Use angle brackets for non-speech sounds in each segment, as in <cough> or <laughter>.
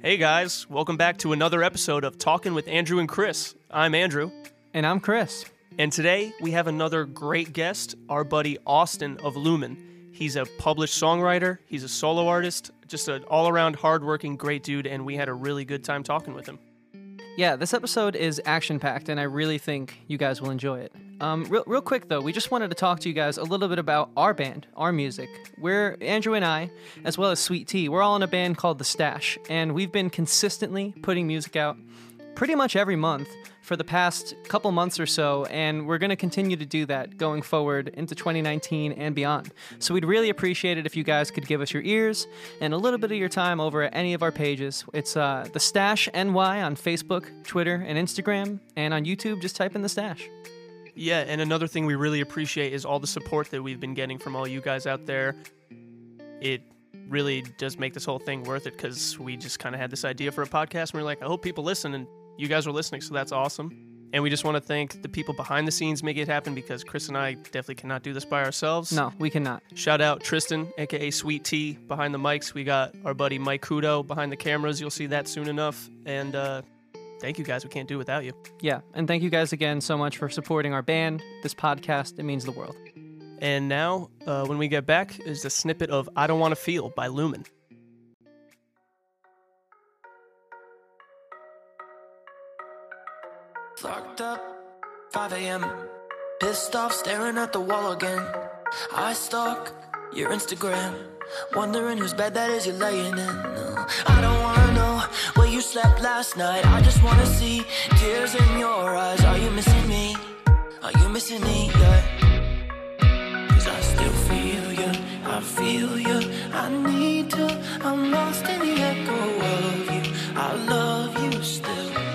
Hey guys, welcome back to another episode of Talking with Andrew and Chris. I'm Andrew, And I'm Chris. and today we have another great guest, our buddy Austin of Lumen. He's a published songwriter, he's a solo artist, just an all around hardworking, great dude, and we had a really good time talking with him. Yeah, this episode is action packed, and I really think you guys will enjoy it. Um, real, real quick though, we just wanted to talk to you guys a little bit about our band, our music. We're Andrew and I, as well as Sweet Tea. We're all in a band called The Stash, and we've been consistently putting music out pretty much every month for the past couple months or so, and we're going to continue to do that going forward into 2019 and beyond. So we'd really appreciate it if you guys could give us your ears and a little bit of your time over at any of our pages. It's uh, the Stash NY on Facebook, Twitter, and Instagram, and on YouTube, just type in the Stash. Yeah, and another thing we really appreciate is all the support that we've been getting from all you guys out there. It really does make this whole thing worth it because we just kind of had this idea for a podcast and we are like, I hope people listen, and you guys were listening, so that's awesome. And we just want to thank the people behind the scenes making it happen because Chris and I definitely cannot do this by ourselves. No, we cannot. Shout out Tristan, aka Sweet Tea, behind the mics. We got our buddy Mike Kudo behind the cameras. You'll see that soon enough. And uh, thank you guys. We can't do it without you. Yeah, and thank you guys again so much for supporting our band, this podcast. It means the world. And now, uh, when we get back, is a snippet of I Don't Want to Feel by Lumen. Locked up, 5 a.m. Pissed off, staring at the wall again. I stalk your Instagram, wondering whose bed that is you're laying in. No, I don't wanna know where you slept last night. I just wanna see tears in your eyes. Are you missing me? Are you missing me? Yeah. Cause I still feel you, I feel you. I need to, I'm lost in the echo of you. I love you still.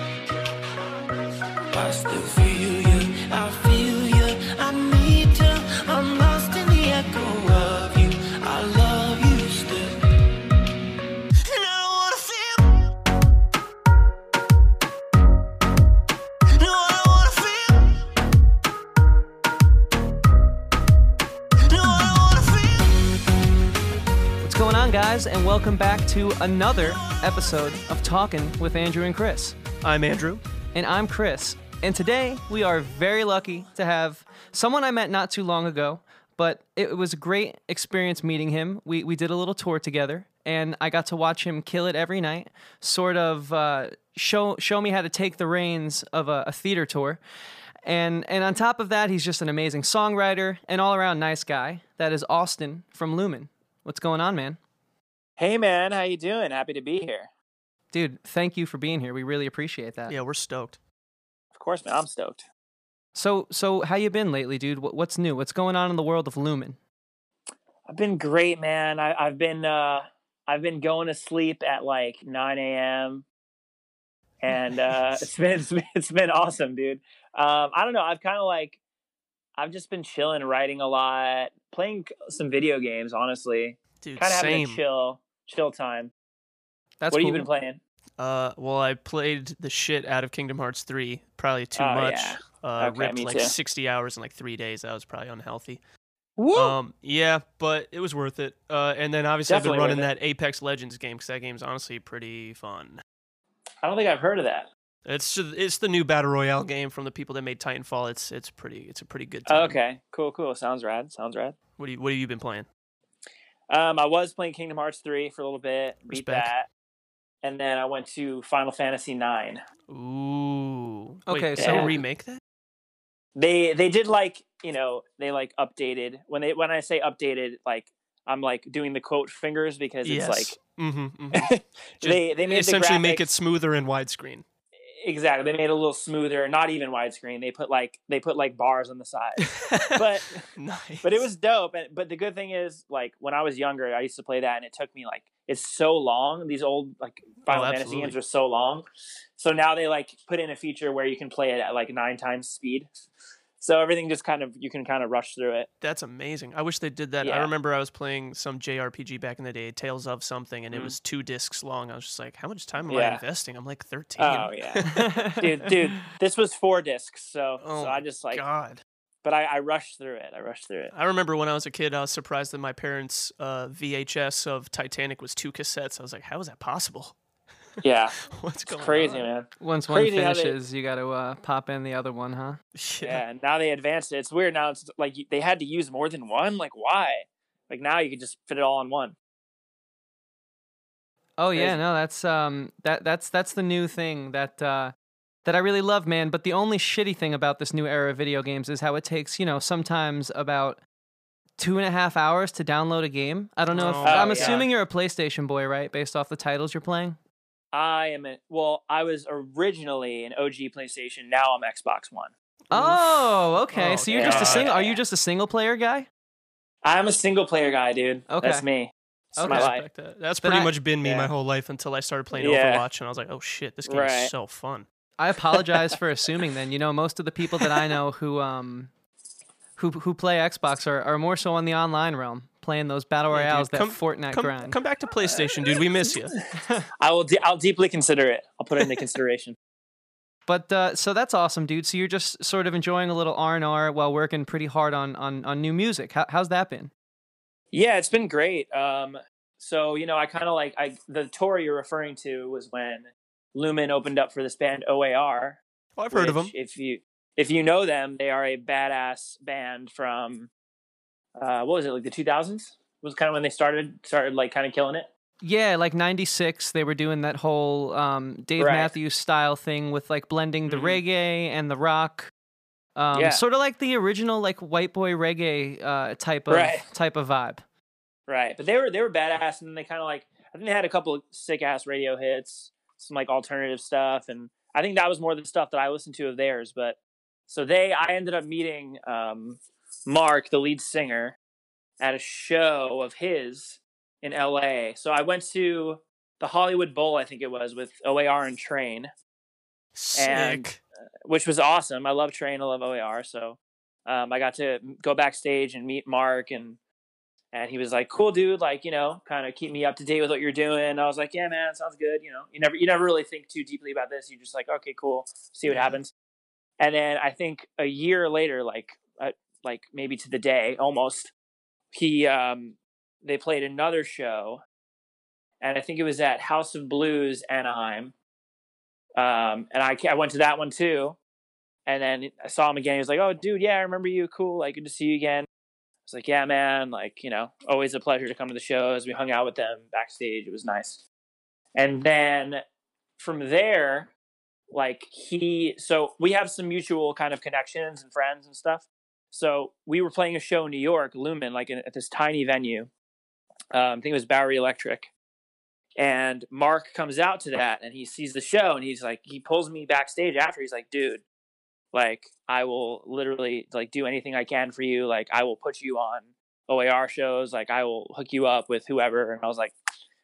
To another episode of Talking with Andrew and Chris. I'm Andrew. And I'm Chris. And today we are very lucky to have someone I met not too long ago, but it was a great experience meeting him. We, we did a little tour together, and I got to watch him kill it every night, sort of uh, show, show me how to take the reins of a, a theater tour. And, and on top of that, he's just an amazing songwriter and all around nice guy. That is Austin from Lumen. What's going on, man? Hey man, how you doing? Happy to be here. Dude, thank you for being here. We really appreciate that. Yeah, we're stoked. Of course, man. I'm stoked. So, so how you been lately, dude? What, what's new? What's going on in the world of Lumen? I've been great, man. I, I've been uh, I've been going to sleep at like 9 a.m. and uh, it's been it's <laughs> been it's been awesome, dude. Um, I don't know. I've kind of like I've just been chilling, writing a lot, playing some video games. Honestly, Dude, kind of having a chill chill time. That's what cool. have you been playing? Uh, well, I played the shit out of Kingdom Hearts 3, probably too Oh, much. yeah. Uh, Okay, ripped like too. 60 hours in like three days. That was probably unhealthy. Woo! Um, yeah, but it was worth it. Uh, and then obviously Definitely I've been running that Apex Legends game because that game's honestly pretty fun. I don't think I've heard of that. It's it's the new battle royale game from the people that made Titanfall. It's it's pretty it's a pretty good. Time. okay, cool, cool. Sounds rad. Sounds rad. What do you what have you been playing? Um, I was playing Kingdom Hearts three for a little bit, beat Respect. that, and then I went to Final Fantasy nine. Ooh. Okay, did so- they remake that? They they did like you know they like updated when they when I say updated like I'm like doing the quote fingers because it's yes. like mm-hmm, <laughs> they they made essentially the make it smoother and widescreen. Exactly they made it a little smoother, not even widescreen. They put like they put like bars on the side, <laughs> but <laughs> nice. but it was dope. And but the good thing is like when I was younger, I used to play that, and it took me like it's so long. These old like oh, Final Fantasy Oh, absolutely. games are so long. So now they like put in a feature where you can play it at like nine times speed. So everything just kind of you can kind of rush through it. That's amazing. I wish they did that. I remember I was playing some JRPG back in the day, Tales of something, and it Mhm. was two discs long. I was just like, how much time am I investing? I'm like 13. Oh yeah, <laughs> dude, dude, this was four discs, so Oh so I just like, God. but I, I rushed through it. I rushed through it. I remember when I was a kid, I was surprised that my parents' uh, VHS of Titanic was two cassettes. I was like, how is that possible? Yeah, <laughs> What's it's going crazy, on? man. Once one Crazy how they- finishes, you got to uh, pop in the other one, huh? <laughs> Yeah, and now they advanced it. It's weird now. It's like they had to use more than one. Like why? Like now you can just fit it all in one. Oh yeah, no, that's um that that's that's the new thing that uh that I really love, man. But the only shitty thing about this new era of video games is how it takes, you know, sometimes about two and a half hours to download a game. I don't know if Oh, I'm yeah. assuming you're a PlayStation boy, right? Based off the titles you're playing. I am a, well. I was originally an OG PlayStation. Now I'm Xbox One. Oh, okay. Oh, so you're just a single. Are you just a single player guy? I'm a single player guy, dude. Okay. That's me. It's Okay. my life. that. That's Then pretty I- much been me my whole life until I started playing Yeah. Overwatch, and I was like, "Oh shit, this game Right. is so fun." I apologize for <laughs> assuming. Then you know most of the people that I know who um who who play Xbox are, are more so on the online realm, playing those battle Yeah, dude, royales, that come- Fortnite Come, grind. come back to PlayStation, dude. We miss you. <laughs> I will. De- I'll deeply consider it. I'll put it into consideration. <laughs> But uh, so that's awesome, dude. So you're just sort of enjoying a little R and R while working pretty hard on on on new music. How, how's that been? Yeah, it's been great. Um, so you know, I kind of like I the tour you're referring to was when Lumen opened up for this band OAR. Oh, I've heard of them. If you if you know them, they are a badass band from uh, what was it like the 2000s? Was kind of when they started started like kind of killing it. Yeah, like '96, they were doing that whole um, Dave Right. Matthews style thing with like blending the Mhm. reggae and the rock. Um, Yeah. Sort of like the original like white boy reggae uh, type of Right. type of vibe. Right, but they were they were badass, and then they kind of like I think they had a couple of sick ass radio hits, some like alternative stuff, and I think that was more the stuff that I listened to of theirs. But so they, I ended up meeting um, Marc, the lead singer, at a show of his in L.A. So I went to the Hollywood Bowl, I think it was, with OAR and Train, And- Sick. which was awesome. I love Train, I love OAR, so um, I got to go backstage and meet Marc and. And he was like, "Cool, dude. Like, you know, kind of keep me up to date with what you're doing." I was like, "Yeah, man, sounds good." You know, you never, you never really think too deeply about this. You're just like, "Okay, cool. See what happens." And then I think a year later, like, uh, like maybe to the day almost, he, um, they played another show, and I think it was at House of Blues Anaheim. Um, and I, I went to that one too, and then I saw him again. He was like, "Oh, dude, yeah, I remember you. Cool. Like, good to see you again." I was like, yeah, man, like, you know, always a pleasure to come to the shows. We hung out with them backstage. It was nice. And then from there, like, he, so we have some mutual kind of connections and friends and stuff. So we were playing a show in New York, Lumen, like in, at this tiny venue. Um, I think it was Bowery Electric. And Marc comes out to that and he sees the show and he's like, he pulls me backstage after. He's like, dude, like I will literally like do anything I can for you. Like I will put you on OAR shows. Like I will hook you up with whoever. And I was like,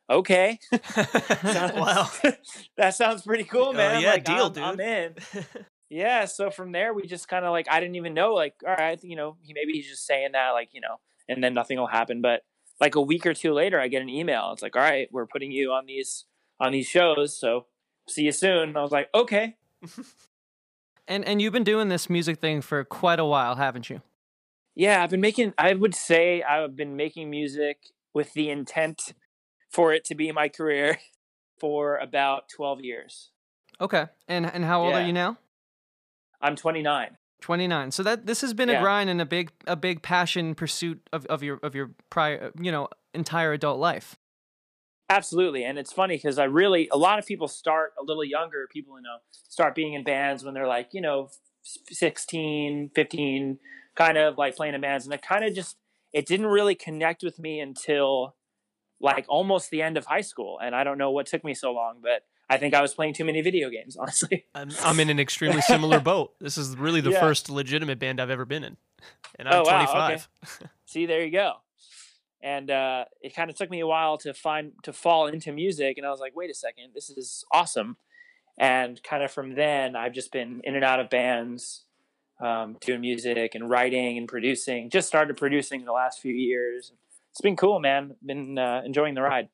okay, <laughs> <laughs> wow. <laughs> that sounds pretty cool, Oh, man. yeah, like, deal, I'm, I'm dude. in. Yeah. So from there, we just kind of like I didn't even know. Like, all right, you know, he maybe he's just saying that, like you know, and then nothing will happen. But like a week or two later, I get an email. It's like, all right, we're putting you on these on these shows. So see you soon. And I was like, okay. <laughs> And and you've been doing this music thing for quite a while, haven't you? Yeah, I've been making. I would say I've been making music with the intent for it to be my career <laughs> for about twelve years. Okay. And and how old are you now? I'm 29. 29. So that this has been a grind and a big a big passion pursuit of, of your of your prior you know entire adult life. Absolutely, and it's funny because I really a lot of people start a little younger. People you know start being in bands when they're like you know 16, 15, kind of like playing in bands, and it kind of just it didn't really connect with me until like almost the end of high school, and I don't know what took me so long, but I think I was playing too many video games, <laughs> honestly. I'm, I'm in an extremely similar <laughs> boat. This is really the Yeah. first legitimate band I've ever been in, and I'm Oh, wow, 25. <laughs> See, there you go. And uh, it kind of took me a while to find to fall into music, and I was like, wait a second, this is awesome. And kind of from then, I've just been in and out of bands, um, doing music and writing and producing. Just started producing the last few years. It's been cool, man. Been uh, enjoying the ride.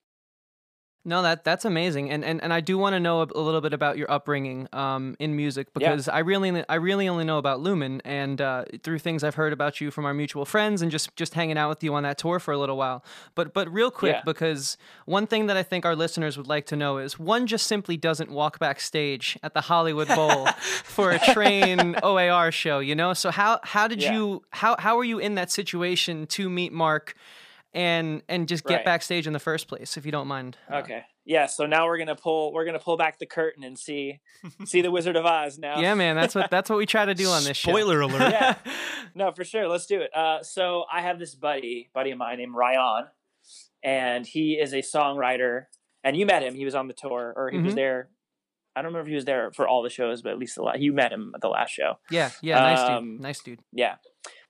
No, that that's amazing, and and, and I do want to know a, a little bit about your upbringing um, in music because I really I really only know about Lumen and uh, through things I've heard about you from our mutual friends and just just hanging out with you on that tour for a little while. But but real quick Yeah. because one thing that I think our listeners would like to know is one just simply doesn't walk backstage at the Hollywood Bowl <laughs> for a train OAR show, you know. So how how did Yeah. you how how were you in that situation to meet Marc? And and just get Right. backstage in the first place, if you don't mind. uh, Okay. Yeah. So now we're gonna pull we're gonna pull back the curtain and see <laughs> see the Wizard of Oz now. Yeah, man, that's what that's what we try to do on this show. Spoiler <laughs> alert. yeah. <laughs> No, for sure. Let's do it. Uh, so I have this buddy, buddy of mine named Ryan, and he is a songwriter. And you met him. He was on the tour, or he was Mhm. there. I don't remember if he was there for all the shows, but at least the la- you met him at the last show. Yeah, yeah, nice Um, dude, nice dude. Yeah.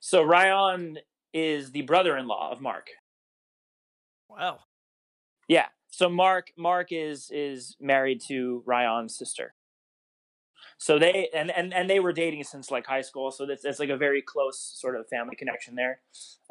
So Ryan is the brother-in-law of Marc. Wow. Yeah. So Marc Marc is is married to Ryan's sister. So they and, and and they were dating since like high school. So that's that's like a very close sort of family connection there.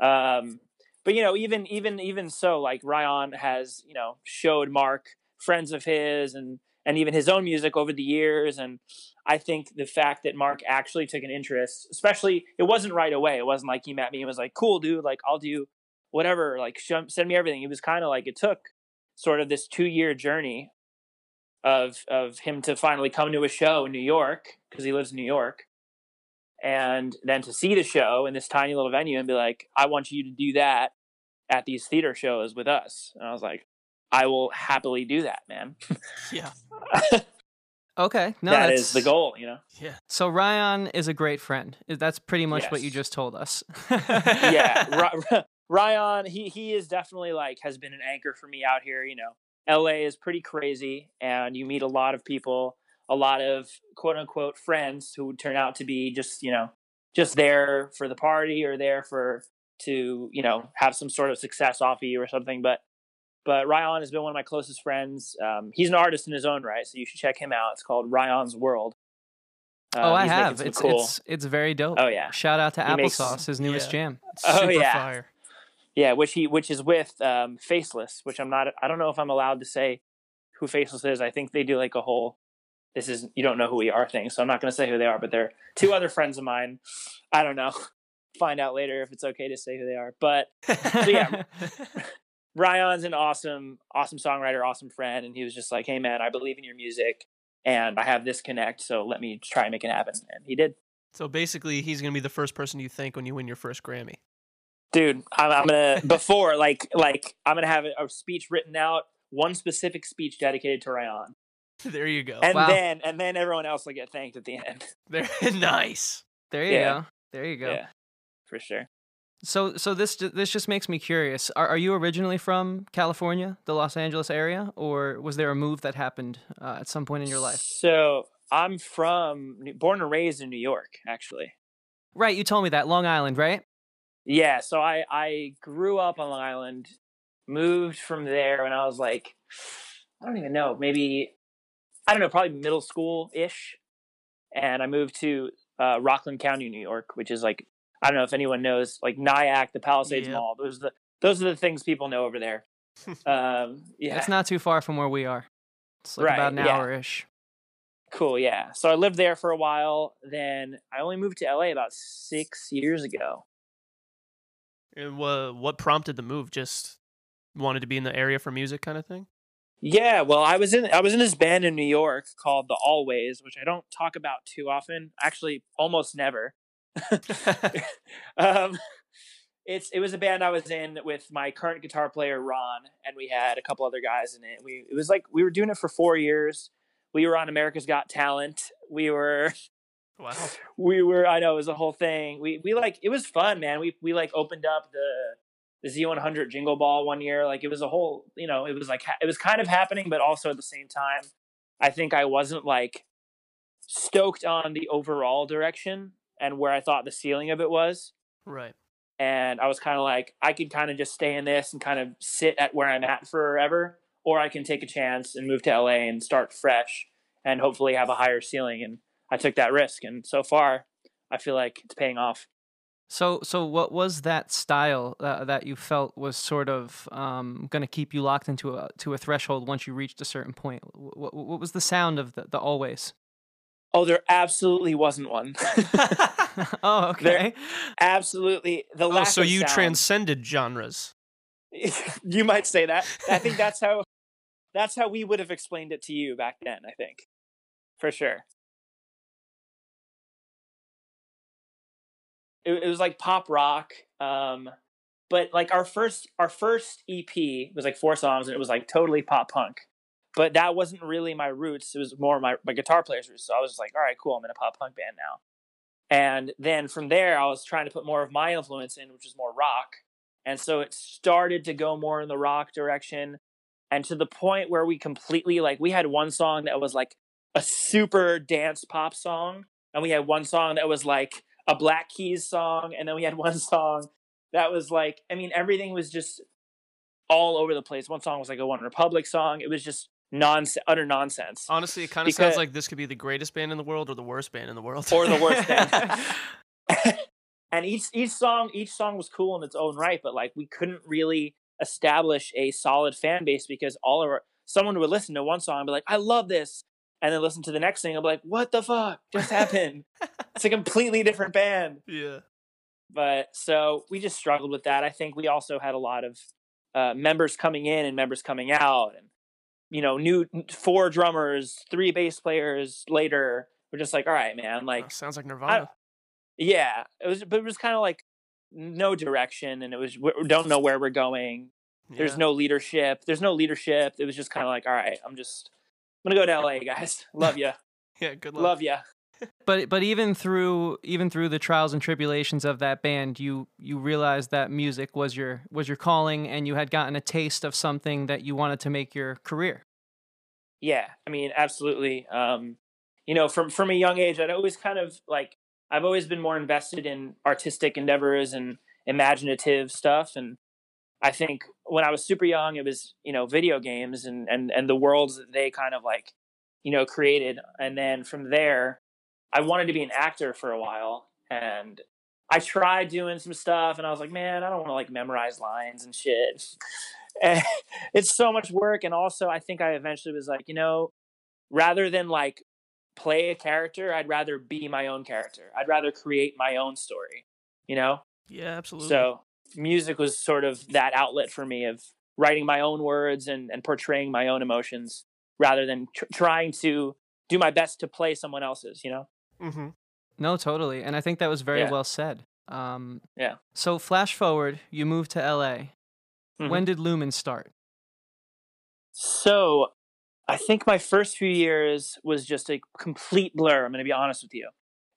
Um, but you know, even even even so, like Ryan has you know showed Marc friends of his and and even his own music over the years. And I think the fact that Marc actually took an interest, especially it wasn't right away. It wasn't like he met me and was like, "Cool, dude. Like I'll do whatever. Like sh- send me everything." It was kind of like it took sort of this two year journey of of him to finally come to a show in New York because he lives in New York, and then to see the show in this tiny little venue and be like, "I want you to do that at these theater shows with us." And I was like, "I will happily do that, man." <laughs> Yeah. <laughs> Okay, no, that that's is the goal, you know. Yeah. So Ryan is a great friend. That's pretty much what you just told us. yeah, <laughs> Ry- Ryan, he he is definitely like has been an anchor for me out here. You know, L.A. is pretty crazy, and you meet a lot of people, a lot of quote unquote friends who would turn out to be just you know just there for the party or there for to you know have some sort of success off of you or something. But but Ryan has been one of my closest friends. Um, he's an artist in his own right, so you should check him out. It's called Ryan's World. oh, Um, I have. It's cool. it's it's very dope. Oh yeah, Shout out to He makes- Applesauce, his newest Yeah. jam. Oh, Super yeah. fire. Yeah, which he which is with um, Faceless, which I'm not. I don't know if I'm allowed to say who Faceless is. I think they do like a whole. This is you don't know who we are thing, so I'm not going to say who they are. But they're two other friends of mine. I don't know. <laughs> Find out later if it's okay to say who they are. But yeah. <laughs> <laughs> Ryan's an awesome, awesome songwriter, awesome friend, and he was just like, "Hey man, I believe in your music, and I have this connect, so let me try and make it happen." And he did. So basically, he's gonna be the first person you think when you win your first Grammy. Dude I'm, I'm gonna <laughs> before like like i'm gonna have a, speech written out one specific speech dedicated to ryan there you go. and Wow. then and then everyone else will get thanked at the end <laughs> There, <laughs> nice. there you Yeah. go. There you go. yeah for sure So so this this just makes me curious. Are are you originally from California, the Los Angeles area, or was there a move that happened uh, at some point in your life? so i'm from born and raised in new york actually Right, you told me that Long Island, right? Yeah so i i grew up on long island moved from there when i was like i don't even know maybe i don't know probably middle school ish and i moved to uh, rockland county new york which is like i don't know if anyone knows like nyack the palisades Yep. mall those are the those are the things people know over there <laughs> um yeah It's not too far from where we are. It's like about an yeah. hour ish. cool yeah so i lived there for a while then i only moved to la about six years ago And wha- what prompted the move? Just wanted to be in the area for music, kind of thing. Yeah, well, I was in I was in this band in New York called the Always, which I don't talk about too often. Actually, almost never. <laughs> <laughs> um, it's it was a band I was in with my current guitar player Ron, and we had a couple other guys in it. We it was like we were doing it for four years. We were on America's Got Talent. We were Wow. we were I know it was a whole thing. We we like it was fun, man. We we like opened up the the Z100 Jingle Ball one year. Like it was a whole, you know, it was like it was kind of happening, but also at the same time, I think I wasn't like stoked on the overall direction and where I thought the ceiling of it was. Right. And I was kind of like, I could kind of just stay in this and kind of sit at where I'm at forever, or I can take a chance and move to LA and start fresh and hopefully have a higher ceiling. And I took that risk, and so far, I feel like it's paying off. So, so what was that style uh, that you felt was sort of um, going to keep you locked into a to a threshold once you reached a certain point? What, what was the sound of the, the always? Oh, there absolutely wasn't one. <laughs> oh, <laughs> okay. There, absolutely, the oh, so you sound. transcended genres. <laughs> you might say that. I think that's how that's how we would have explained it to you back then. I think, for sure. It, it was like pop rock, um, but like our first our first EP was like four songs, and it was like totally pop punk. But that wasn't really my roots. It was more my my guitar player's roots. So I was just like, all right, cool. I'm in a pop punk band now. And then from there, I was trying to put more of my influence in, which is more rock. And so it started to go more in the rock direction. And to the point where we completely like we had one song that was like a super dance pop song. And we had one song that was like a Black Keys song. And then we had one <laughs> song that was like, I mean, everything was just all over the place. One song was like a One Republic song. It was just nonsense, utter nonsense. Honestly, it kind of sounds like this could be the greatest band in the world or the worst band in the world. or the worst band. <laughs> <laughs> and each each song each song was cool in its own right, but like we couldn't really establish a solid fan base because all of our someone would listen to one song and be like, I love this. And then listen to the next thing be like, what the fuck just happened? <laughs> it's a completely different band. Yeah. But so we just struggled with that. I think we also had a lot of uh, members coming in and members coming out and you know, new four drummers, three bass players later. We're just like, all right, man, like oh, sounds like Nirvana. I, yeah, it was, but it was kind of like no direction, and it was we don't know where we're going. Yeah. There's no leadership. There's no leadership. It was just kind of like, all right, I'm just I'm gonna go to LA, guys. <laughs> Love you. <laughs> yeah, good luck. Love you. <laughs> but but even through even through the trials and tribulations of that band, you you realized that music was your was your calling, and you had gotten a taste of something that you wanted to make your career. Yeah, I mean, absolutely. Um, you know, from from a young age, I'd always kind of like I've always been more invested in artistic endeavors and imaginative stuff, and I think when I was super young, it was you know video games and and and the worlds that they kind of like you know created, and then from there I wanted to be an actor for a while and I tried doing some stuff and I was like, man, I don't want to like memorize lines and shit. <laughs> And it's so much work. And also, I think I eventually was like, you know, rather than like play a character, I'd rather be my own character. I'd rather create my own story, you know? Yeah, absolutely. So music was sort of that outlet for me of writing my own words and, and portraying my own emotions rather than tr- trying to do my best to play someone else's, you know? Mm-hmm. No, totally, and I think that was very yeah. well said. Um, yeah. So flash forward, you moved to LA. Mm-hmm. When did Lumen start? So, I think my first few years was just a complete blur. I'm going to be honest with you.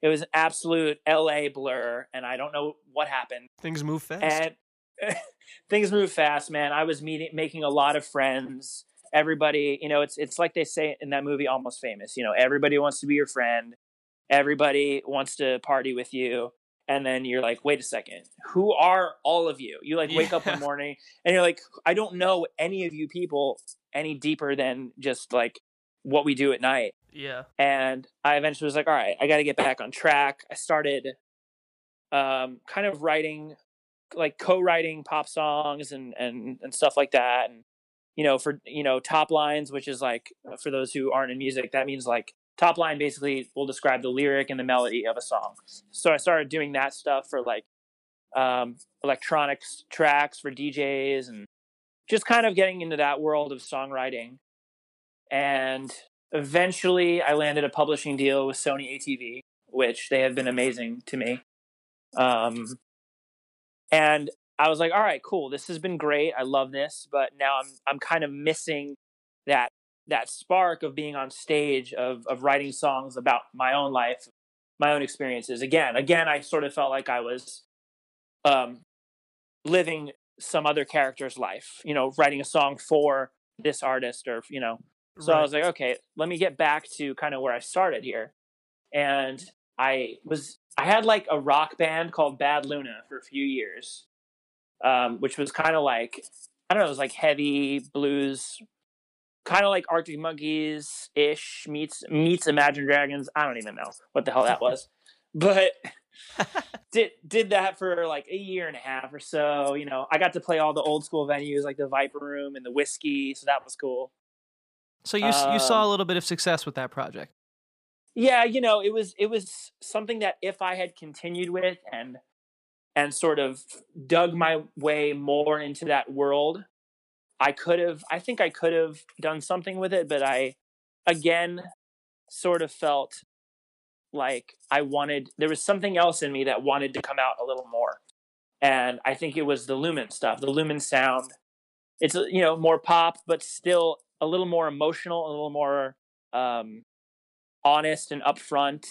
It was an absolute LA blur, and I don't know what happened. Things move fast. And <laughs> things move fast, man. I was meeting, making a lot of friends. Everybody, you know, it's it's like they say in that movie, Almost Famous. You know, everybody wants to be your friend everybody wants to party with you and then you're like wait a second who are all of you you like wake yeah. up one morning and you're like i don't know any of you people any deeper than just like what we do at night yeah and i eventually was like all right i got to get back on track i started um kind of writing like co-writing pop songs and and and stuff like that and you know for you know top lines which is like for those who aren't in music that means like top line basically will describe the lyric and the melody of a song. So I started doing that stuff for like um, electronics tracks for DJs and just kind of getting into that world of songwriting. And eventually I landed a publishing deal with Sony ATV, which they have been amazing to me. Um, and I was like, all right, cool. This has been great. I love this, but now I'm I'm kind of missing that that spark of being on stage of of writing songs about my own life my own experiences again again i sort of felt like i was um living some other character's life you know writing a song for this artist or you know so right. i was like okay let me get back to kind of where i started here and i was i had like a rock band called bad luna for a few years um which was kind of like i don't know it was like heavy blues kind of like Arctic Monkeys ish meets meets Imagine Dragons. I don't even know what the hell that was, <laughs> but <laughs> did did that for like a year and a half or so. You know, I got to play all the old school venues like the Viper Room and the Whisky, so that was cool. So you um, you saw a Um, little bit of success with that project. Yeah, you know, it was it was something that if I had continued with and and sort of dug my way more into that world, I could have I think I could have done something with it, but I again sort of felt like I wanted there was something else in me that wanted to come out a little more. And I think it was the Lumen stuff, the Lumen sound. It's uh, you know more pop, but still a little more emotional, a little more um, honest and upfront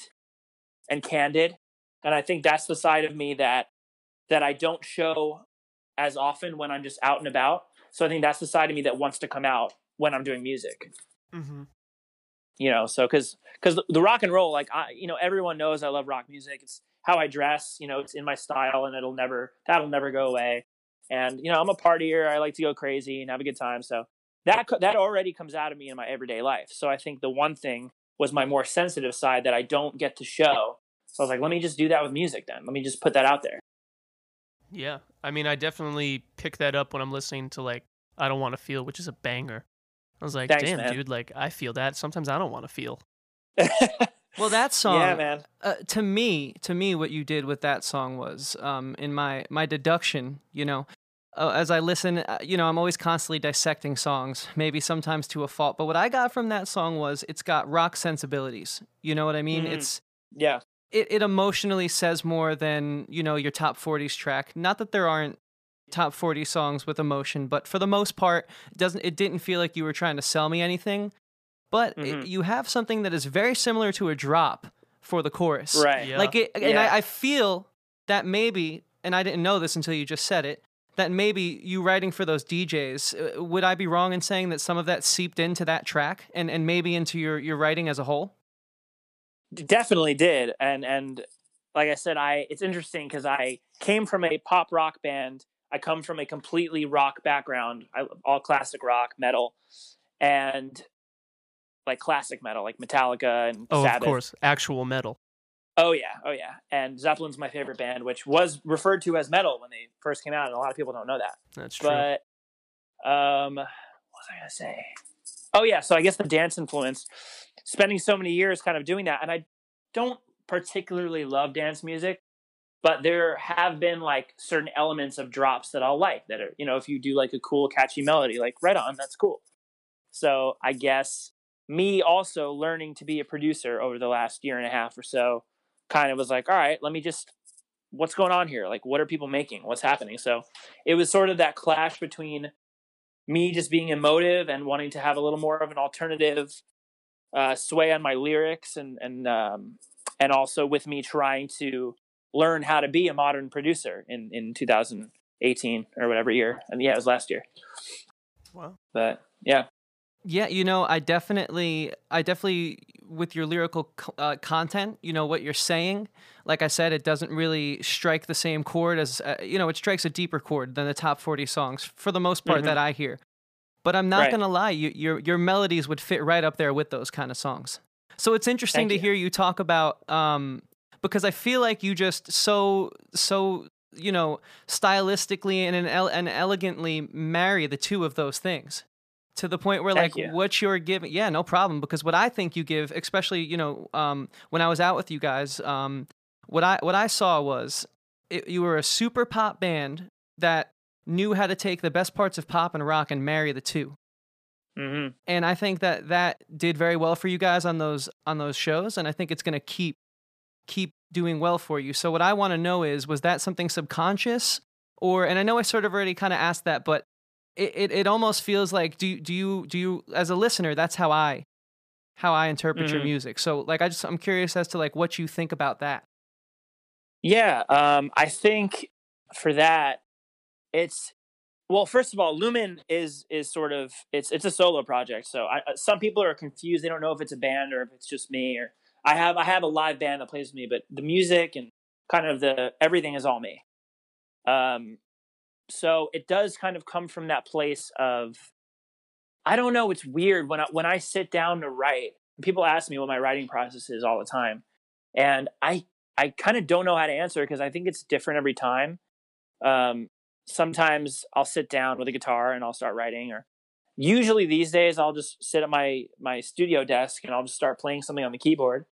and candid. And I think that's the side of me that that I don't show as often when I'm just out and about. So I think that's the side of me that wants to come out when I'm doing music Mm-hmm. you know so because because the rock and roll like i you know everyone knows i love rock music it's how i dress you know it's in my style and it'll never that'll never go away and you know i'm a partier i like to go crazy and have a good time so that that already comes out of me in my everyday life so i think the one thing was my more sensitive side that i don't get to show so i was like let me just do that with music then let me just put that out there Yeah, I mean, I definitely pick that up when I'm listening to like "I Don't Want to Feel," which is a banger. I was like, Thanks, damn, man. dude, like I feel that. Sometimes I don't want to feel. <laughs> Well, that song, yeah man uh, to me, to me, what you did with that song was, um, in my my deduction, you know, uh, as I listen, uh, you know, I'm always constantly dissecting songs, maybe sometimes to a fault. But what I got from that song was it's got rock sensibilities. You know what I mean? Mhm. It's yeah it, it emotionally says more than you know your top 40s track not that there aren't top 40 songs with emotion but for the most part it doesn't it didn't feel like you were trying to sell me anything but it- Mhm. you have something that is very similar to a drop for the chorus right Yeah. like it, and Yeah. I, I feel that maybe and i didn't know this until you just said it that maybe you writing for those djs uh, would i be wrong in saying that some of that seeped into that track and, and maybe into your, your writing as a whole? Definitely did and and like i said i it's interesting because i came from a pop rock band. I come from a completely rock background. I, all classic rock metal and like classic metal like metallica and Oh, sabbath. of course, actual metal. Oh yeah. Oh yeah. And zeppelin's my favorite band which was referred to as metal when they first came out and a lot of people don't know that. That's true. but um what was i gonna say? Oh yeah. So i guess the dance influence spending so many years kind of doing that and i don't particularly love dance music but there have been like certain elements of drops that i'll like that are you know if you do like a cool catchy melody like right on that's cool. So i guess me also learning to be a producer over the last year and a half or so kind of was like all right let me just what's going on here? Like what are people making? What's happening? So it was sort of that clash between me just being emotive and wanting to have a little more of an alternative uh, sway on my lyrics and and um, and also with me trying to learn how to be a modern producer in in 2018 or whatever year. And yeah it was last year. Wow. but yeah Yeah, you know, I definitely, I definitely, with your lyrical uh, content, you know what you're saying. Like I said, it doesn't really strike the same chord as, uh, you know, it strikes a deeper chord than the top 40 songs for the most part Mhm. that I hear. But I'm not Right. gonna lie, you, your your melodies would fit right up there with those kind of songs. So it's interesting Thank to you. hear you talk about, um, because I feel like you just so so you know stylistically and and, and elegantly marry the two of those things to the point where like what you're giving yeah no problem because what i think you give especially you know um, when i was out with you guys um, what i what i saw was it, you were a super pop band that knew how to take the best parts of pop and rock and marry the two. Hmm and i think that that did very well for you guys on those on those shows and i think it's going to keep keep doing well for you. So what i want to know is was that something subconscious? Or and i know i sort of already kind of asked that but it, it, it almost feels like do you, do you do you as a listener that's how i how i interpret your Mhm. music so like i just i'm curious as to like what you think about that Yeah, um, I think for that, it's well. First of all, Lumen is is sort of it's it's a solo project. So I, uh, some people are confused; they don't know if it's a band or if it's just me. Or I have I have a live band that plays with me, but the music and kind of the everything is all me. Um, so it does kind of come from that place of I don't know. It's weird when I when I sit down to write. People ask me what my writing process is all the time, and I I kind of don't know how to answer because I think it's different every time. Um, sometimes I'll sit down with a guitar and I'll start writing, or usually these days I'll just sit at my my studio desk and I'll just start playing something on the keyboard.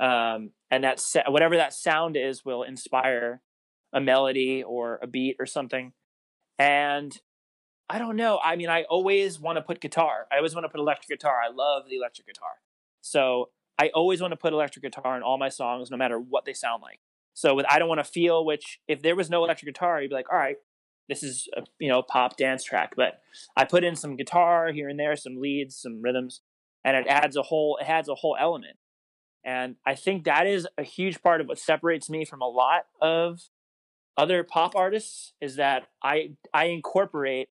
Um, and that whatever that sound is will inspire a melody or a beat or something. And I don't know. I mean, I always want to put guitar. I always want to put electric guitar. I love the electric guitar. So I always want to put electric guitar in all my songs, no matter what they sound like. So with I don't want to feel, which if there was no electric guitar, you'd be like, all right, this is a you know pop dance track. But I put in some guitar here and there, some leads, some rhythms, and it adds a whole it adds a whole element. And I think that is a huge part of what separates me from a lot of other pop artists is that I I incorporate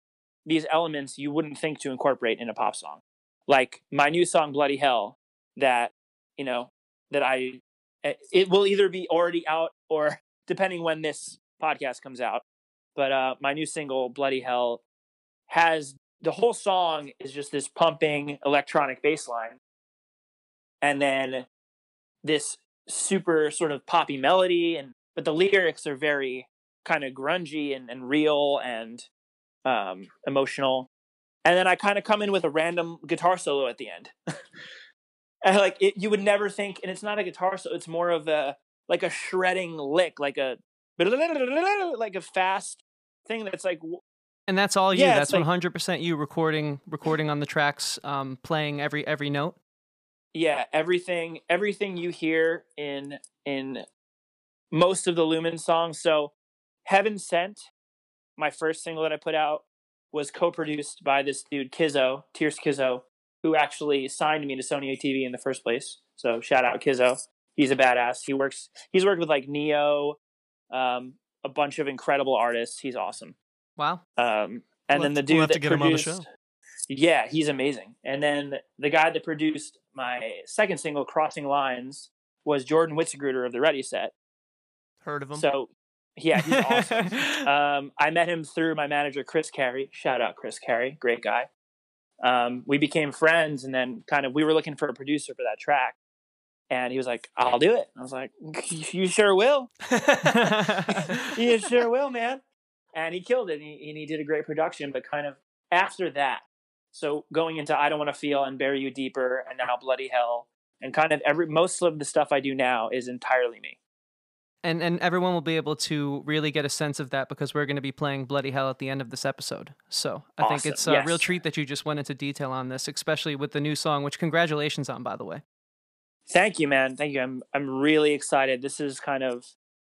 these elements you wouldn't think to incorporate in a pop song. Like my new song Bloody Hell that, you know, that I eh, it will either be already out or <laughs> depending when this podcast comes out. But uh my new single Bloody Hell has the whole song is just this pumping electronic bass line. And then this super sort of poppy melody and but the lyrics are very kind of grungy and, and real and um, emotional. And then I kind of come in with a random guitar solo at the end. <laughs> and like it, you would never think, and it's not a guitar solo, it's more of a like a shredding lick, like a <laughs> like a fast thing that's like and that's all you. Yeah, that's one hundred percent you recording recording on the tracks, um, playing every every note. Yeah, everything everything you hear in in most of the Lumen songs. So Heaven Sent my first single that I put out was co-produced by this dude Kizzo, Tierce Kizzo, who actually signed me to Sony ATV in the first place. So shout out Kizzo. He's a badass. He works. He's worked with like Ne-Yo, um, a bunch of incredible artists. He's awesome. Wow. Um, and we'll then the dude we'll that produced, Yeah, he's amazing. And then the guy that produced my second single, Crossing Lines, was Jordan Witzigreuter of the Ready Set. Heard of him? So yeah, he's awesome. <laughs> um, I met him through my manager, Chris Carey. Shout out Chris Carey, great guy. Um, we became friends, and then kind of we were looking for a producer for that track, and he was like, "I'll do it." I was like, <laughs> "You sure will? <laughs> you sure will, man." And he killed it, and he, and he did a great production. But kind of after that, so going into "I Don't Want to Feel" and "Bury You Deeper" and now "Bloody Hell," and kind of every most of the stuff I do now is entirely me and and everyone will be able to really get a sense of that because we're going to be playing bloody hell at the end of this episode. So i awesome. think it's a yes. real treat that you just went into detail on this especially with the new song which congratulations on by the way. Thank you man. Thank you. I'm i'm really excited. This is kind of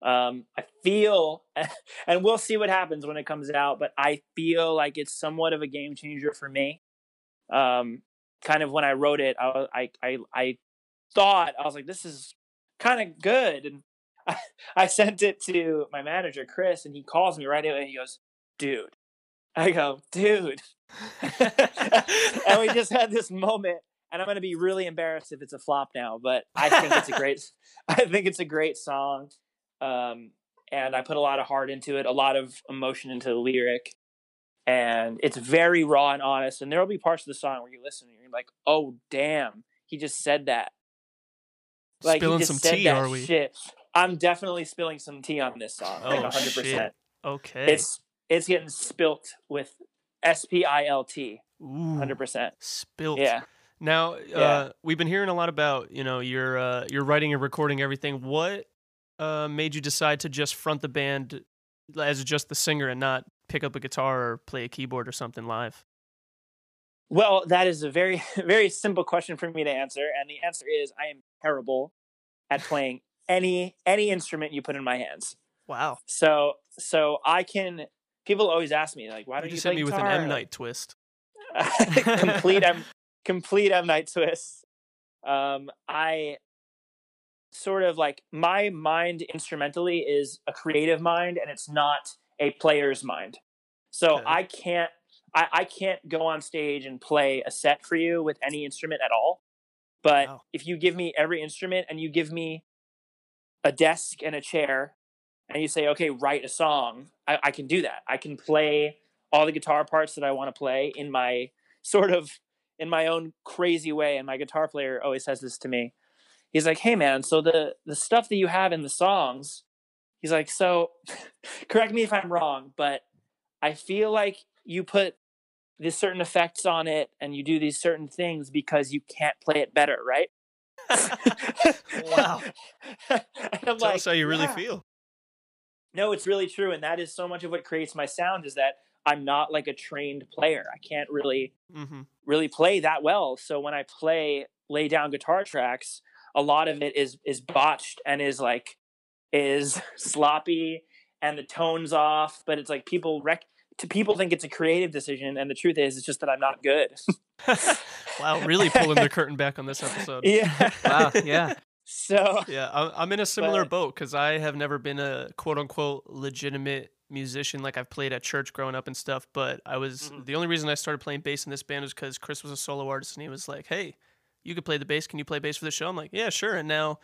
um i feel <laughs> and we'll see what happens when it comes out but i feel like it's somewhat of a game changer for me. Um kind of when i wrote it i i i, I thought i was like this is kind of good and <laughs> I, sent it to my manager, Chris, and he calls me right away and he goes, dude. I go, dude. <laughs> and we just had this moment and I'm going to be really embarrassed if it's a flop now, but I think it's a <laughs> great, I think it's a great song. Um, and I put a lot of heart into it, a lot of emotion into the lyric, and it's very raw and honest. And there will be parts of the song where you listen and you're like, "Oh, damn, he just said that." Like Spilling some tea, are we? Shit. I'm definitely spilling some tea on this song. Oh, like 100%. Shit. Okay. It's it's getting spilt with S P I L T. 100%. Spilt. Yeah. Now, uh, yeah. we've been hearing a lot about, you know, your uh, your writing and recording everything. What uh, made you decide to just front the band as just the singer and not pick up a guitar or play a keyboard or something live? Well, that is a very <laughs> very simple question for me to answer, and the answer is I am terrible at playing any any instrument you put in my hands. Wow. So so I can. People always ask me like, why don't you, hit me guitar? with an M Night twist? <laughs> complete M <laughs> complete M Night twist. Um, I sort of like my mind instrumentally is a creative mind and it's not a player's mind. So okay. I can't I, I can't go on stage and play a set for you with any instrument at all. But wow. if you give me every instrument and you give me a desk and a chair and you say, okay, write a song, I, I can do that. I can play all the guitar parts that I want to play in my <laughs> sort of in my own crazy way. And my guitar player always says this to me. he's like, "Hey man, so the the stuff that you have in the songs." He's like, "So <laughs> correct me if I'm wrong, but I feel like you put these certain effects on it and you do these certain things because you can't play it better, right?" Wow. and <laughs> I'm Tell like, us how you really "Yeah." feel. No, it's really true, and that is so much of what creates my sound is that I'm not like a trained player. I can't really hmm really play that well. So when I play lay down guitar tracks, a lot of it is is botched and is like is <laughs> sloppy and the tones off. But it's like people rec to people think it's a creative decision, and the truth is, it's just that I'm not good. <laughs> <laughs> wow, really pulling the curtain back on this episode. yeah. Wow, <laughs> yeah. So Yeah, I'm, I'm in a similar But- boat because I have never been a quote unquote legitimate musician. Like I've played at church growing up and stuff, but I was Mhm. the only reason I started playing bass in this band was because Chris was a solo artist and he was like, "Hey, you could play the bass. Can you play bass for the show?" I'm like, "Yeah, sure." And now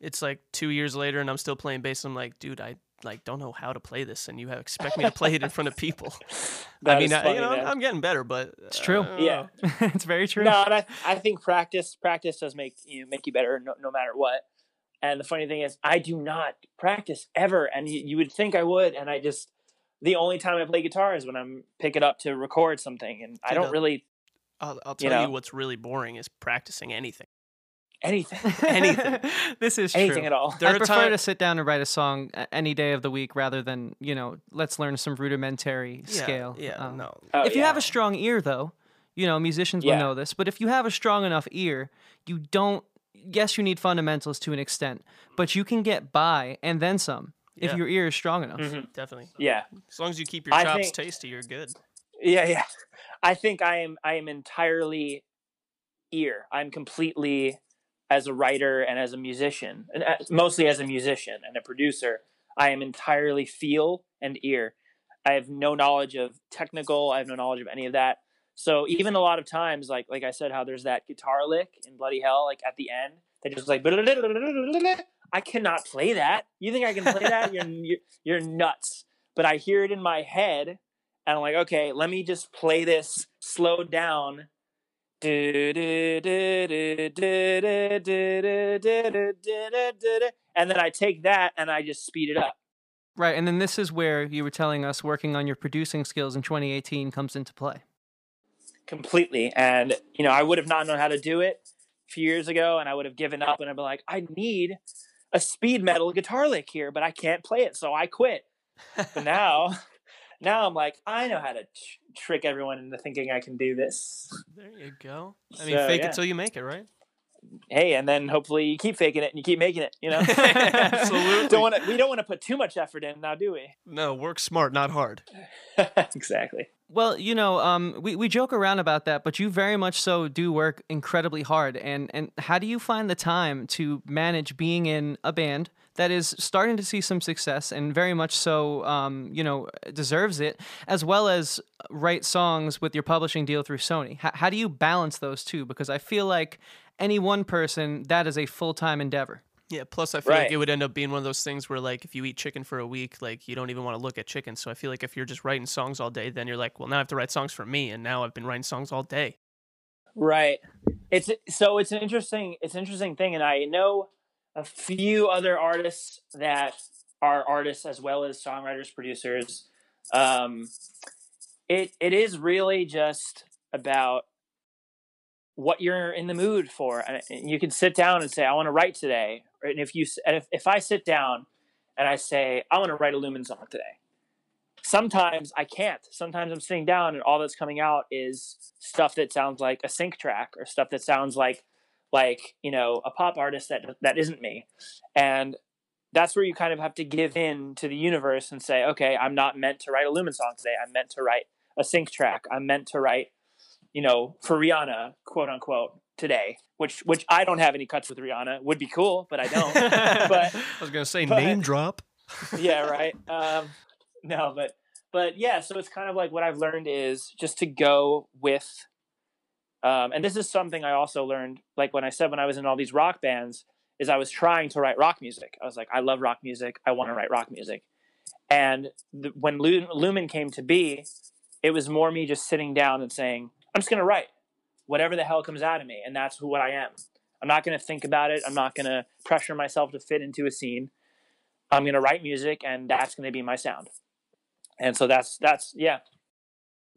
it's like two years later and I'm still playing bass. I'm like, dude, I like don't know how to play this, and you have, expect me to play it in front of people. <laughs> <laughs> that I mean, is I, you know, I'm. I'm getting better, but It's true. uh, Yeah. <laughs> it's very true. No, and I, I think practice practice does make you make you better no, no matter what. And the funny thing is, I do not practice ever, and you, you would think I would, and I just the only time I play guitar is when I'm picking up to record something, and I don't really I'll, I'll tell you, know? what's really boring is practicing anything. Anything, <laughs> anything. this is anything true. at all. There I are prefer ti- to sit down and write a song any day of the week rather than you know let's learn some rudimentary Yeah, scale. Yeah, Um, no. Oh, if you have a strong ear, though, you know musicians will know this. But if you have a strong enough ear, you don't. Yes, you need fundamentals to an extent, but you can get by and then some if your ear is strong enough. Mhm. Definitely. yeah, As long as you keep your I chops think- tasty, you're good. yeah, yeah. I think I am I am entirely ear. I'm completely as a writer and as a musician, and uh, mostly as a musician and a producer. I am entirely feel and ear. I have no knowledge of technical. I have no knowledge of any of that. So even a lot of times, like like I said, how there's that guitar lick in Bloody Hell, like at the end, that just like <laughs> I cannot play that. You think I can play that? You're <laughs> you're, you're nuts. But I hear it in my head, and I'm like, okay, let me just play this slowed down. And then I take that and I just speed it up. Right, and then this is where you were telling us working on your producing skills in 2018 comes into play. completely. And you know, I would have not known how to do it a few years ago, and I would have given up. And I'd be like, I need a speed metal guitar lick here, but I can't play it, so I quit. But now, now I'm like, I know how to tr- trick everyone into thinking I can do this. There you go. I mean, So, fake yeah. it till you make it, right? Hey, and then hopefully you keep faking it and you keep making it. You know, <laughs> <laughs> Absolutely. don't want. We don't want to put too much effort in now, do we? No, work smart, not hard. <laughs> exactly. Well, you know, um, we, we joke around about that, but you very much so do work incredibly hard. And, and how do you find the time to manage being in a band that is starting to see some success and very much so, um, you know, deserves it, as well as write songs with your publishing deal through Sony? How, how do you balance those two? Because I feel like any one person, that is a full time endeavor. Yeah. Plus, I feel like it would end up being one of those things where, like, if you eat chicken for a week, like, you don't even want to look at chicken. So I feel like if you're just writing songs all day, then you're like, well, now I have to write songs for me, and now I've been writing songs all day. Right. It's so it's an interesting it's an interesting thing, and I know a few other artists that are artists as well as songwriters, producers. Um, it it is really just about what you're in the mood for, and you can sit down and say, "I want to write today." And if you and if if I sit down and I say, "I want to write a Lumen song today," sometimes I can't. Sometimes I'm sitting down and all that's coming out is stuff that sounds like a sync track or stuff that sounds like like, you know, a pop artist that that isn't me. And that's where you kind of have to give in to the universe and say, okay, I'm not meant to write a Lumen song today. I'm meant to write a sync track. I'm meant to write, you know, for Rihanna, quote unquote, today. Which which I don't have any cuts with Rihanna. Would be cool, but I don't. <laughs> but I was gonna say but- name drop. <laughs> yeah, right. Um, no, but but yeah, so it's kind of like what I've learned is just to go with. Um, and this is something I also learned, like when I said when I was in all these rock bands, is I was trying to write rock music. I was like, I love rock music. I want to write rock music. And the, when Lumen came to be, it was more me just sitting down and saying, I'm just going to write whatever the hell comes out of me. And that's who what I am. I'm not going to think about it. I'm not going to pressure myself to fit into a scene. I'm going to write music and that's going to be my sound. And so that's that's yeah,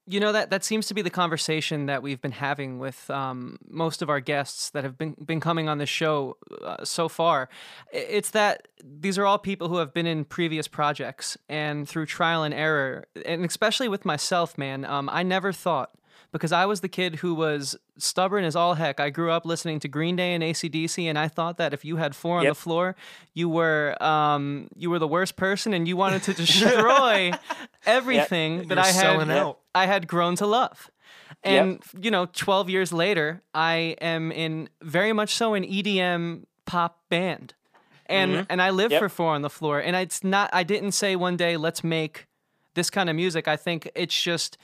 you know that that seems to be the conversation that we've been having with um, most of our guests that have been been coming on the show uh, so far. It's that these are all people who have been in previous projects and through trial and error, and especially with myself, man. Um, I never thought because I was the kid who was stubborn as all heck. I grew up listening to Green Day and ACDC, and I thought that if you had four on the floor, you were um, you were the worst person, and you wanted to destroy <laughs> everything yep. that I had I had grown to love. And yep. you know, twelve years later, I am in very much so an EDM pop band, and mm-hmm. and I live yep. for four on the floor. And it's not. I didn't say one day let's make this kind of music. I think it's just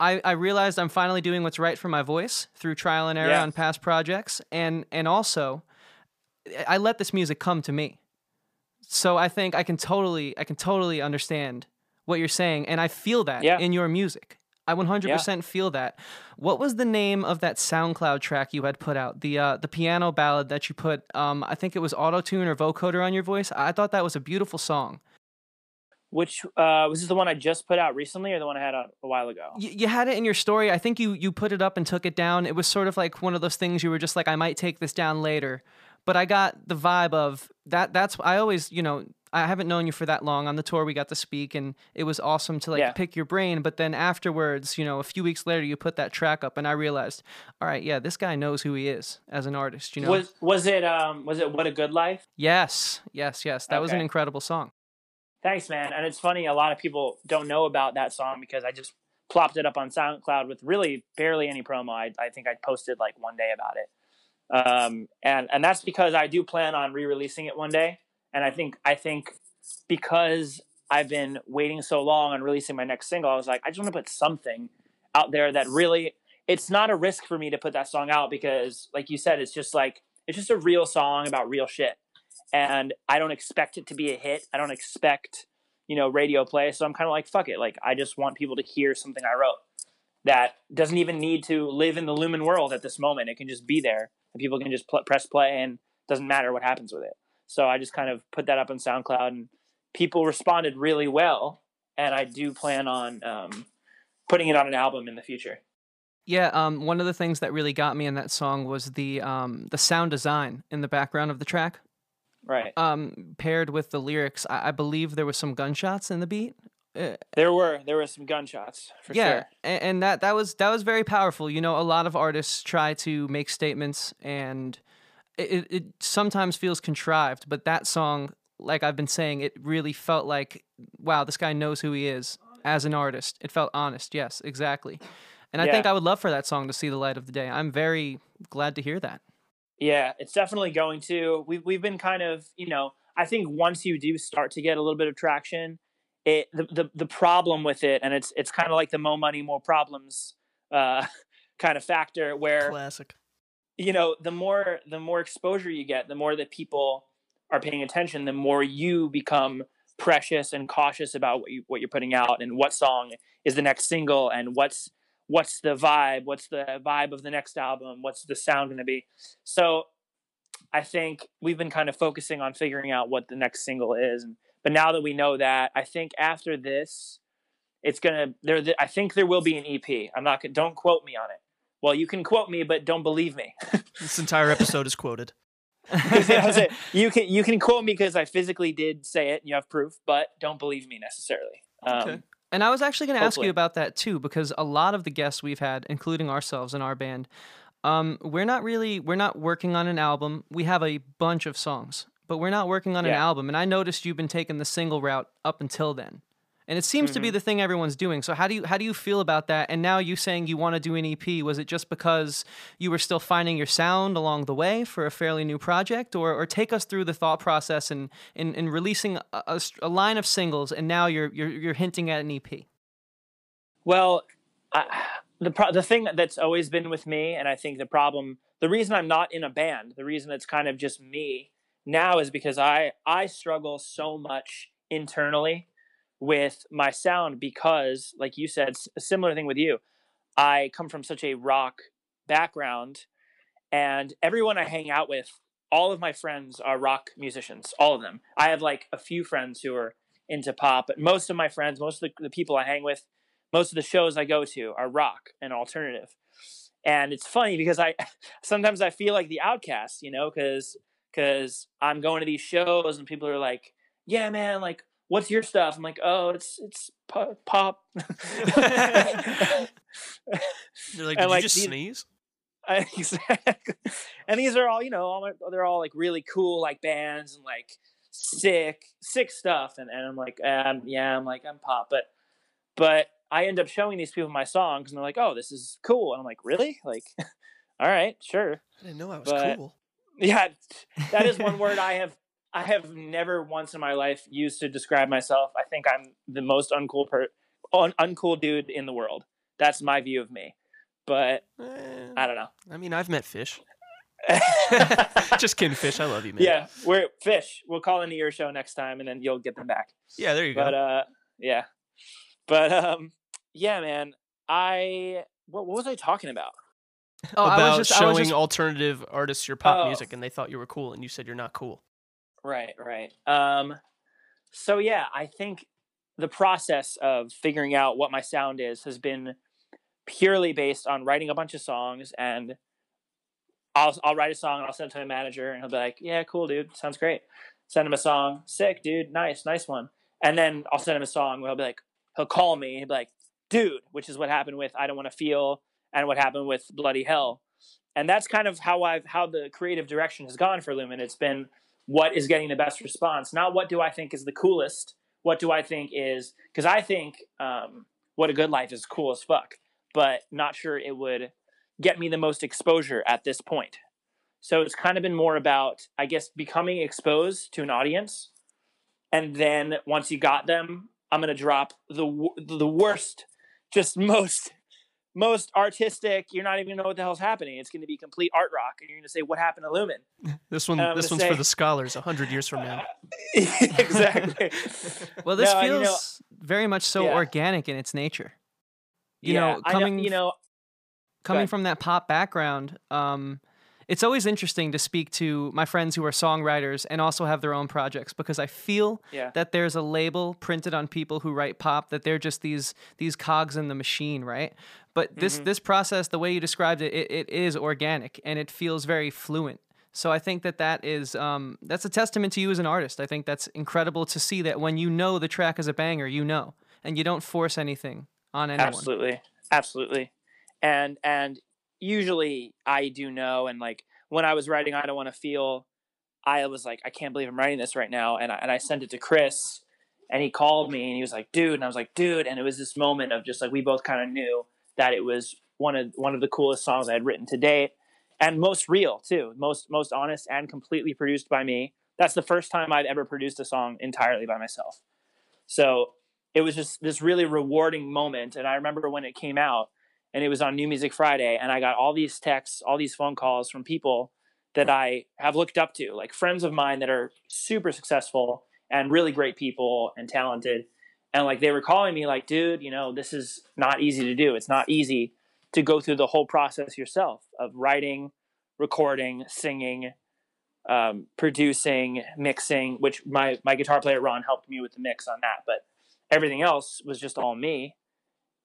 I, I realized I'm finally doing what's right for my voice through trial and error yeah. on past projects, and and also, I let this music come to me. So I think I can totally I can totally understand what you're saying, and I feel that yeah. in your music. I 100% yeah. feel that. What was the name of that SoundCloud track you had put out? The uh, the piano ballad that you put. Um, I think it was auto tune or vocoder on your voice. I thought that was a beautiful song. Which uh, was this the one I just put out recently, or the one I had a, a while ago? You, you, had it in your story. I think you you put it up and took it down. It was sort of like one of those things you were just like, I might take this down later, but I got the vibe of that. That's I always, you know, I haven't known you for that long. On the tour, we got to speak, and it was awesome to like yeah. pick your brain. But then afterwards, you know, a few weeks later, you put that track up, and I realized, all right, yeah, this guy knows who he is as an artist. You know, was was it um was it What a Good Life? Yes, yes, yes. That okay. was an incredible song. Thanks, man. And it's funny, a lot of people don't know about that song because I just plopped it up on SoundCloud with really barely any promo. I, I think I posted like one day about it. Um, and, and that's because I do plan on re-releasing it one day. And I think, I think because I've been waiting so long on releasing my next single, I was like, I just want to put something out there that really, it's not a risk for me to put that song out because like you said, it's just like, it's just a real song about real shit and I don't expect it to be a hit. I don't expect, you know, radio play. So I'm kind of like, fuck it. Like, I just want people to hear something I wrote that doesn't even need to live in the Lumen world at this moment. It can just be there and people can just pl- press play and doesn't matter what happens with it. So I just kind of put that up on SoundCloud and people responded really well. And I do plan on um, putting it on an album in the future. Yeah, um, one of the things that really got me in that song was the um, the sound design in the background of the track. Right. Um, paired with the lyrics, I, I believe there was some gunshots in the beat. Uh, there were there were some gunshots for yeah, sure. and, and that that was that was very powerful. You know, a lot of artists try to make statements, and it, it sometimes feels contrived. But that song, like I've been saying, it really felt like, wow, this guy knows who he is as an artist. It felt honest. Yes, exactly. And I yeah. think I would love for that song to see the light of the day. I'm very glad to hear that. Yeah, it's definitely going to. We've we've been kind of, you know, I think once you do start to get a little bit of traction, it the the, the problem with it, and it's it's kind of like the more money, more problems uh, <laughs> kind of factor where classic. You know, the more the more exposure you get, the more that people are paying attention, the more you become precious and cautious about what you what you're putting out and what song is the next single and what's what's the vibe what's the vibe of the next album what's the sound going to be? So i think we've been kind of focusing on figuring out what the next single is but now that we know that i think after this it's going to there i think there will be an ep i'm not don't quote me on it. Well you can quote me but don't believe me. <laughs> This entire episode is quoted. You can you can quote me because i physically did say it and you have proof but don't believe me necessarily. Okay. Um, and I was actually going to ask you about that too, because a lot of the guests we've had, including ourselves in our band, um, we're not really we're not working on an album. We have a bunch of songs, but we're not working on yeah. an album. And I noticed you've been taking the single route up until then and it seems mm-hmm. to be mm-hmm. the thing everyone's doing. So how do you how do you feel about that? And now you saying you want to do an EP, was it just because you were still finding your sound along the way for a fairly new project, or or take us through the thought process and in, in releasing a, a, a, line of singles, and now you're you're you're hinting at an EP. Well, I, the pro- the thing that's always been with me, and I think the problem, the reason I'm not in a band, the reason it's kind of just me now is because I I struggle so much internally with my sound because, like you said, a similar thing with you. I come from such a rock background, and everyone I hang out with, all of my friends are rock musicians, all of them. I have like a few friends who are into pop, but most of my friends, most of the, the people I hang with, most of the shows I go to are rock and alternative. And it's funny because I <laughs> sometimes I feel like the outcast, you know, because because I'm going to these shows and people are like, "Yeah, man, like, what's your stuff?" I'm like, "Oh, it's it's pop." <laughs> They're like, did And, you just these- sneeze? <laughs> exactly. And these are all, you know, all my, they're all like really cool, like bands and like sick, sick stuff. And, and I'm like, um, yeah, I'm like, I'm pop, but, but I end up showing these people my songs, and they're like, oh, this is cool. And I'm like, really? Like, <laughs> all right, sure. I didn't know I was But- cool. Yeah, that is one word I have. I have never once in my life used to describe myself. I think I'm the most uncool per, un, uncool dude in the world. That's my view of me. But Eh, I don't know. I mean, I've met fish. <laughs> Just kidding, fish. I love you, man. Yeah, we're fish. We'll call into your show next time, and then you'll get them back. Yeah, there you go. But uh, yeah, but um, yeah, man. I what, what was I talking about? Oh, About I was just, I was showing just alternative artists your pop Oh. music, and they thought you were cool, and you said you're not cool. Right, right. Um, so yeah, I think the process of figuring out what my sound is has been purely based on writing a bunch of songs and I'll I'll write a song and I'll send it to my manager and he'll be like, "Yeah, cool, dude, sounds great." Send him a song, sick, dude, nice, nice one. And then I'll send him a song where he'll be like, he'll call me, he'll be like, "Dude," which is what happened with "I Don't Want to Feel" and what happened with "Bloody Hell." And that's kind of how I've how the creative direction has gone for Lumen. It's been what is getting the best response, not what do I think is the coolest. What do I think is because I think um, "What a Good Life" is cool as fuck, but not sure it would get me the most exposure at this point. So it's kind of been more about, I guess, becoming exposed to an audience, and then once you got them, I'm gonna drop the the worst, just <laughs> most most artistic. You're not even gonna know what the hell's happening. It's gonna be complete art rock, and you're gonna say, "What happened to Lumen?" <laughs> This one, this gonna one's for the scholars. A hundred years from now. <laughs> exactly. <laughs> well, this No, feels you know- very much so Yeah. organic in its nature. You yeah, know, I coming you know, coming from that pop background, um, it's always interesting to speak to my friends who are songwriters and also have their own projects because I feel yeah, that there's a label printed on people who write pop that they're just these these cogs in the machine, right? But this Mhm. this process, the way you described it, it, it is organic and it feels very fluent. So I think that that is um, that's a testament to you as an artist. I think that's incredible to see that when you know the track is a banger, you know, and you don't force anything on anyone. absolutely, absolutely. And and usually I do know. And like when I was writing, I don't want to feel. I was like, I can't believe I'm writing this right now, and I, and I sent it to Chris, and he called me and he was like, dude, and I was like, dude, and it was this moment of just like we both kind of knew that it was one of one of the coolest songs I had written to date, and most real too, most most honest and completely produced by me. That's the first time I've ever produced a song entirely by myself. So it was just this really rewarding moment. And I remember when it came out and it was on New Music Friday, and I got all these texts, all these phone calls from people that I have looked up to, like friends of mine that are super successful and really great people and talented. And like they were calling me, like, dude, you know, this is not easy to do. It's not easy to go through the whole process yourself of writing, recording, singing, um, producing, mixing, which my, my guitar player Ron helped me with the mix on that. But everything else was just all me.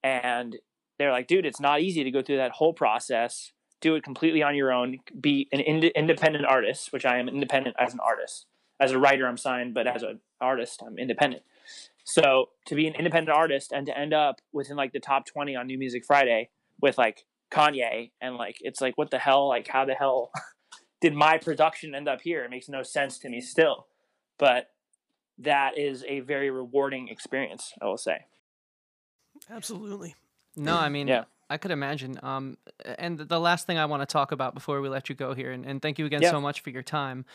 And they're like, dude, it's not easy to go through that whole process, do it completely on your own, be an ind- independent artist, which I am independent as an artist. As a writer, I'm signed, but as an artist, I'm independent. So to be an independent artist and to end up within like the top 20 on New Music Friday with like Kanye and like, it's like, what the hell? Like, how the hell <laughs> did my production end up here? It makes no sense to me still. But that is a very rewarding experience, I will say. Absolutely. No, I mean, Yeah. I could imagine. Um, and the last thing I want to talk about before we let you go here, and, and thank you again so much for your time.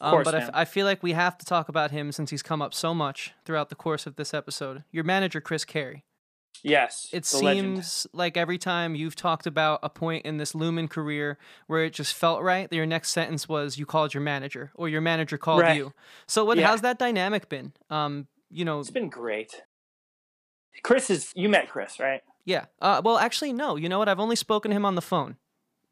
Of Um, course, but I, f-. I feel like we have to talk about him since he's come up so much throughout the course of this episode. Your manager, Chris Carey. Yes. It the legend. seems like every time you've talked about a point in this Lumen career where it just felt right, that your next sentence was you called your manager or your manager called Right. you. So what? Yeah. How's that dynamic been? Um, you know, It's been great. Chris is, you met Chris, right? Yeah. Uh, well, actually, no. You know what? I've only spoken to him on the phone.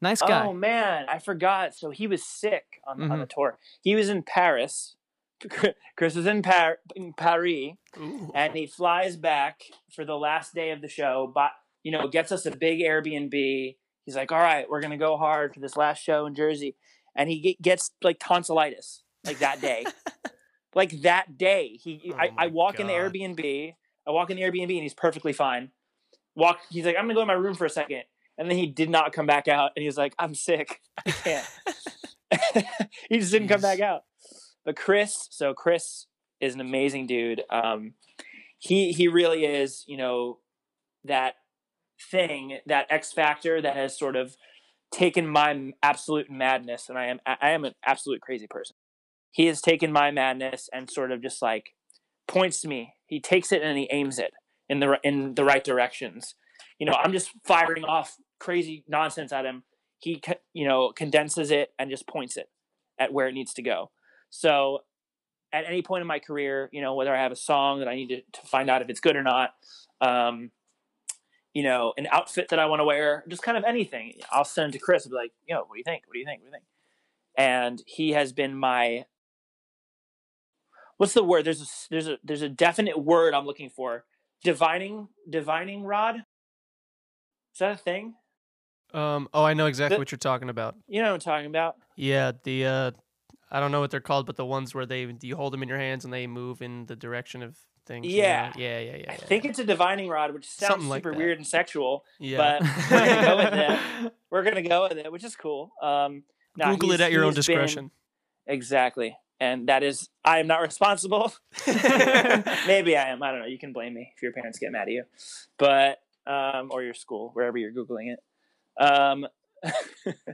Nice guy. Oh man, I forgot. So he was sick on, on Mhm. the tour. He was in Paris. <laughs> Chris was in, Par- in Paris, Ooh. and he flies back for the last day of the show. But you know, gets us a big Airbnb. He's like, "All right, we're gonna go hard for this last show in Jersey," and he gets like tonsillitis like that day. <laughs> like that day, he Oh I, I my walk in the Airbnb. I walk in the Airbnb, and he's perfectly fine. Walk. He's like, "I'm gonna go in my room for a second. And then he did not come back out, and he was like, "I'm sick, I can't." <laughs> he just didn't come back out. But Chris, so Chris is an amazing dude. Um, he he really is, you know, that thing, that X factor that has sort of taken my absolute madness, and I am I am an absolute crazy person. He has taken my madness and sort of just like points to me. He takes it and he aims it in the in the right directions. You know, I'm just firing off crazy nonsense at him. He you know condenses it and just points it at where it needs to go. So at any point in my career, you know, whether I have a song that I need to, to find out if it's good or not, um, you know, an outfit that I want to wear, just kind of anything, I'll send to Chris and be like, yo, what do you think? What do you think? What do you think? And he has been my what's the word? There's a there's a there's a definite word I'm looking for. Divining divining rod. Is that a thing? Um. Oh, I know exactly The- what you're talking about. You know what I'm talking about? Yeah. The uh, I don't know what they're called, but the ones where they you hold them in your hands and they move in the direction of things. you know? Yeah. Yeah. Yeah. Yeah. I yeah, think it's a divining rod, which sounds Something super that. weird and sexual. Yeah. but we're gonna go with that. <laughs> We're gonna go with it, which is cool. Um, nah, Google it at your own he's been- discretion. exactly, and that is I am not responsible. <laughs> <laughs> Maybe I am. I don't know. You can blame me if your parents get mad at you, but um, or your school, wherever you're googling it. Um, <laughs>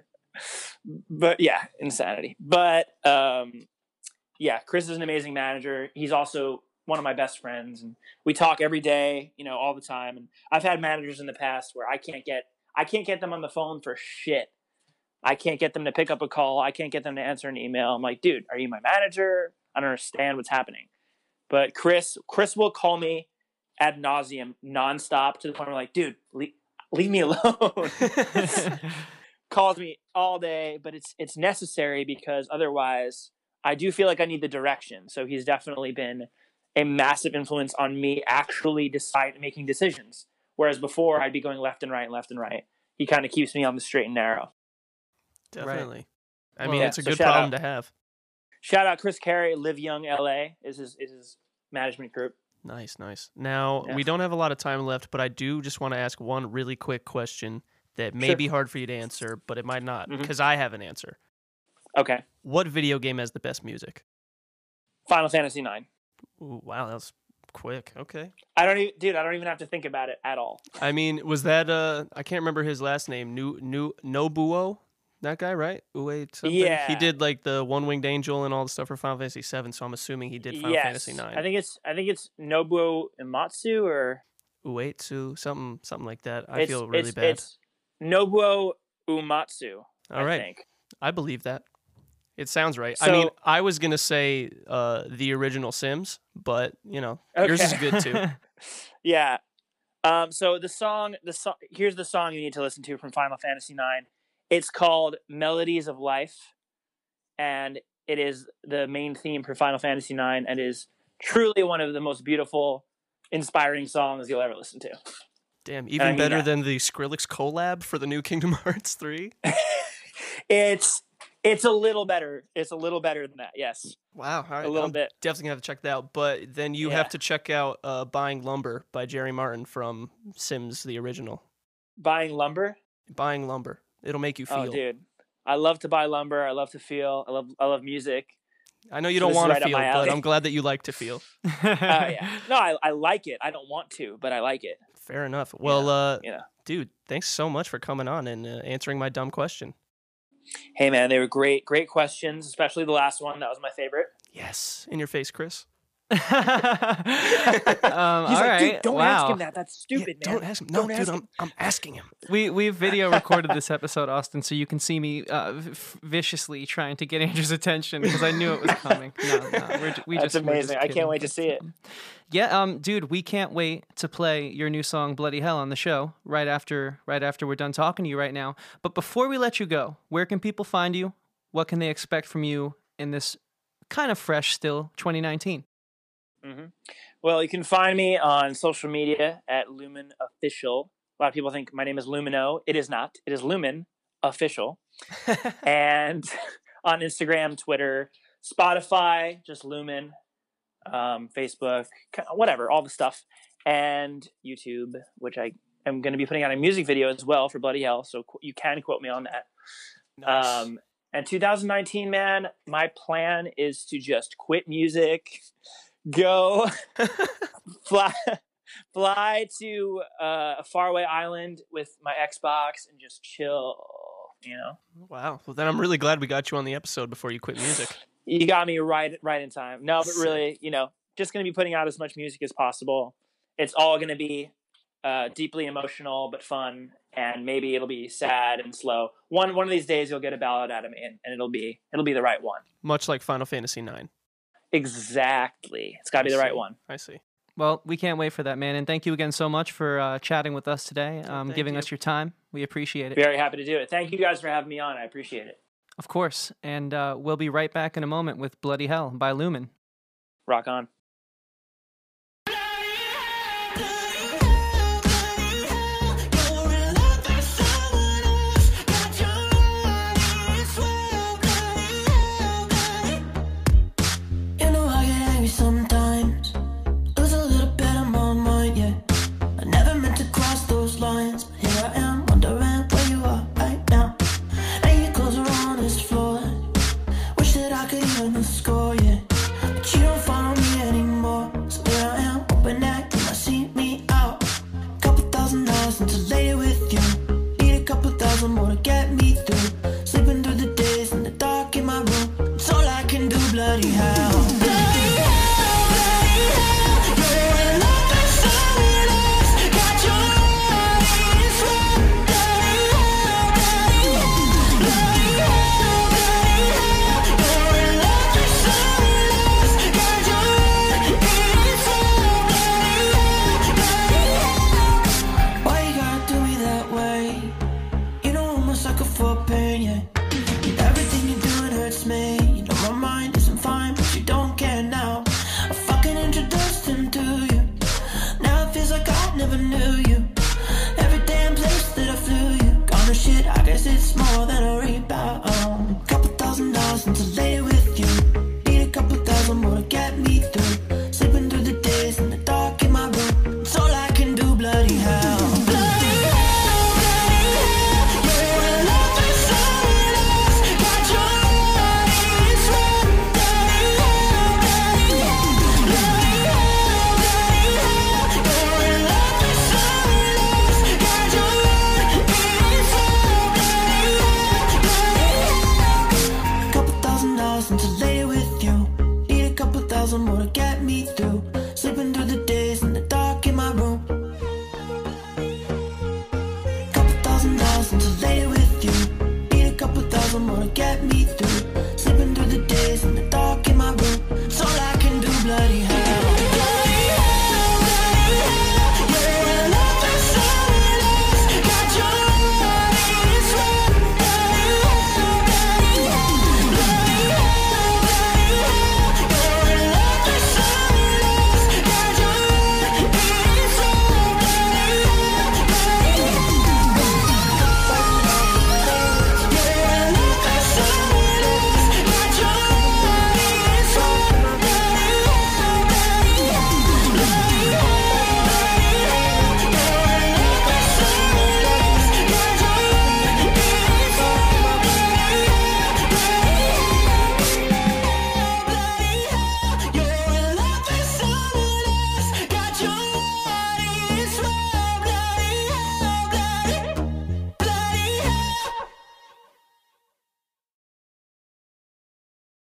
but yeah, insanity. But um, yeah, Chris is an amazing manager. He's also one of my best friends, and we talk every day, you know, all the time. And I've had managers in the past where I can't get I can't get them on the phone for shit. I can't get them to pick up a call. I can't get them to answer an email. I'm like, dude, are you my manager? I don't understand what's happening. But Chris, Chris will call me ad nauseum, nonstop, to the point where I'm like, dude, leave, leave me alone. <laughs> Calls me all day, but it's it's necessary because otherwise, I do feel like I need the direction. So he's definitely been a massive influence on me actually decide making decisions. Whereas before, I'd be going left and right, and left and right. He kind of keeps me on the straight and narrow. Definitely. I Well, mean, yeah, it's a good shout problem out. to have. Shout out Chris Carey, Live Young LA is his is his management group. Nice, nice. Now, Yeah. we don't have a lot of time left, but I do just want to ask one really quick question that may Sure. be hard for you to answer, but it might not because I have an answer. Okay, What video game has the best music? Final Fantasy Nine. Ooh, wow, that was quick. Okay. I don't even, dude. I don't even have to think about it at all. I mean, was that uh I can't remember his last name. New New Nobuo? That guy, right? Ue something? Yeah, He did like the One Winged Angel and all the stuff for Final Fantasy 7, so I'm assuming he did Final yes, Fantasy 9. I think it's I think it's Nobuo Imatsu or Uetsu, something something like that. I it's, feel really it's, bad. It's Nobuo Umatsu. all I right. think. I believe that. It sounds right. I mean, So- I was gonna say uh, the original Sims, but you know, yours is good too. <laughs> Yeah. Um, so the song, the song, here's the song you need to listen to from Final Fantasy IX. It's called "Melodies of Life," and it is the main theme for Final Fantasy IX, and is truly one of the most beautiful, inspiring songs you'll ever listen to. Damn, even mean better that. than the Skrillex collab for the new Kingdom <laughs> Hearts 3. It's it's a little better. It's a little better than that. Yes, Wow, right. a little I'm bit. definitely gonna have to check that out. But then you Yeah. have to check out uh, Buying Lumber by Jerry Martin from Sims the original. Buying lumber. Buying Lumber. It'll make you feel. Oh, dude, I love to buy lumber. I love to feel. I love I love music. I know you So don't want right to feel, but. I'm glad that you like to feel. <laughs> Oh yeah. No, I, I like it. I don't want to, but I like it. Fair enough. Well, uh, You know. dude, thanks so much for coming on and uh, answering my dumb question. Hey man, they were great, great questions, especially the last one. That was my favorite. Yes, in your face, Chris. <laughs> um, He's all like, right. dude, don't wow. ask him that. That's stupid, Yeah, man. Don't ask him. No, Don't dude, ask I'm. I'm asking him. We we video recorded this episode, Austin, so you can see me uh, v- viciously trying to get <laughs> Andrew's attention because I knew it was coming. No, no, we're, we That's just, we're just amazing. I can't wait to see it. <laughs> Yeah, um, dude, we can't wait to play your new song "Bloody Hell" on the show right after right after we're done talking to you right now. But before we let you go, where can people find you? What can they expect from you in this kind of fresh, still 2019? Hmm Well, you can find me on social media at Lumen Official. A lot of people think my name is Lumino. It is not. It is Lumen Official. <laughs> and <laughs> on Instagram, Twitter, Spotify, just Lumen, um, Facebook, whatever, all the stuff, and YouTube, which I am going to be putting out a music video as well for Bloody Hell. So qu- you can quote me on that. Nice. Um, and 2019, man, my plan is to just quit music, go <laughs> fly, fly to uh, a faraway island with my Xbox and just chill. You know, wow. Well, then I'm really glad we got you on the episode before you quit music. you got me right, right in time. No, but really, you know, just gonna be putting out as much music as possible. It's all gonna be uh, deeply emotional but fun, and maybe it'll be sad and slow. One one of these days, you'll get a ballad out of me, and, and it'll be it'll be the right one. Much like Final Fantasy IX. Exactly. It's got to be the right one. I see. Well, we can't wait for that, man. And thank you again so much for uh, chatting with us today, um, giving you. us your time. We appreciate it. Very happy to do it. Thank you guys for having me on. I appreciate it. Of course. And uh, we'll be right back in a moment with Bloody Hell by Lumen. Rock on.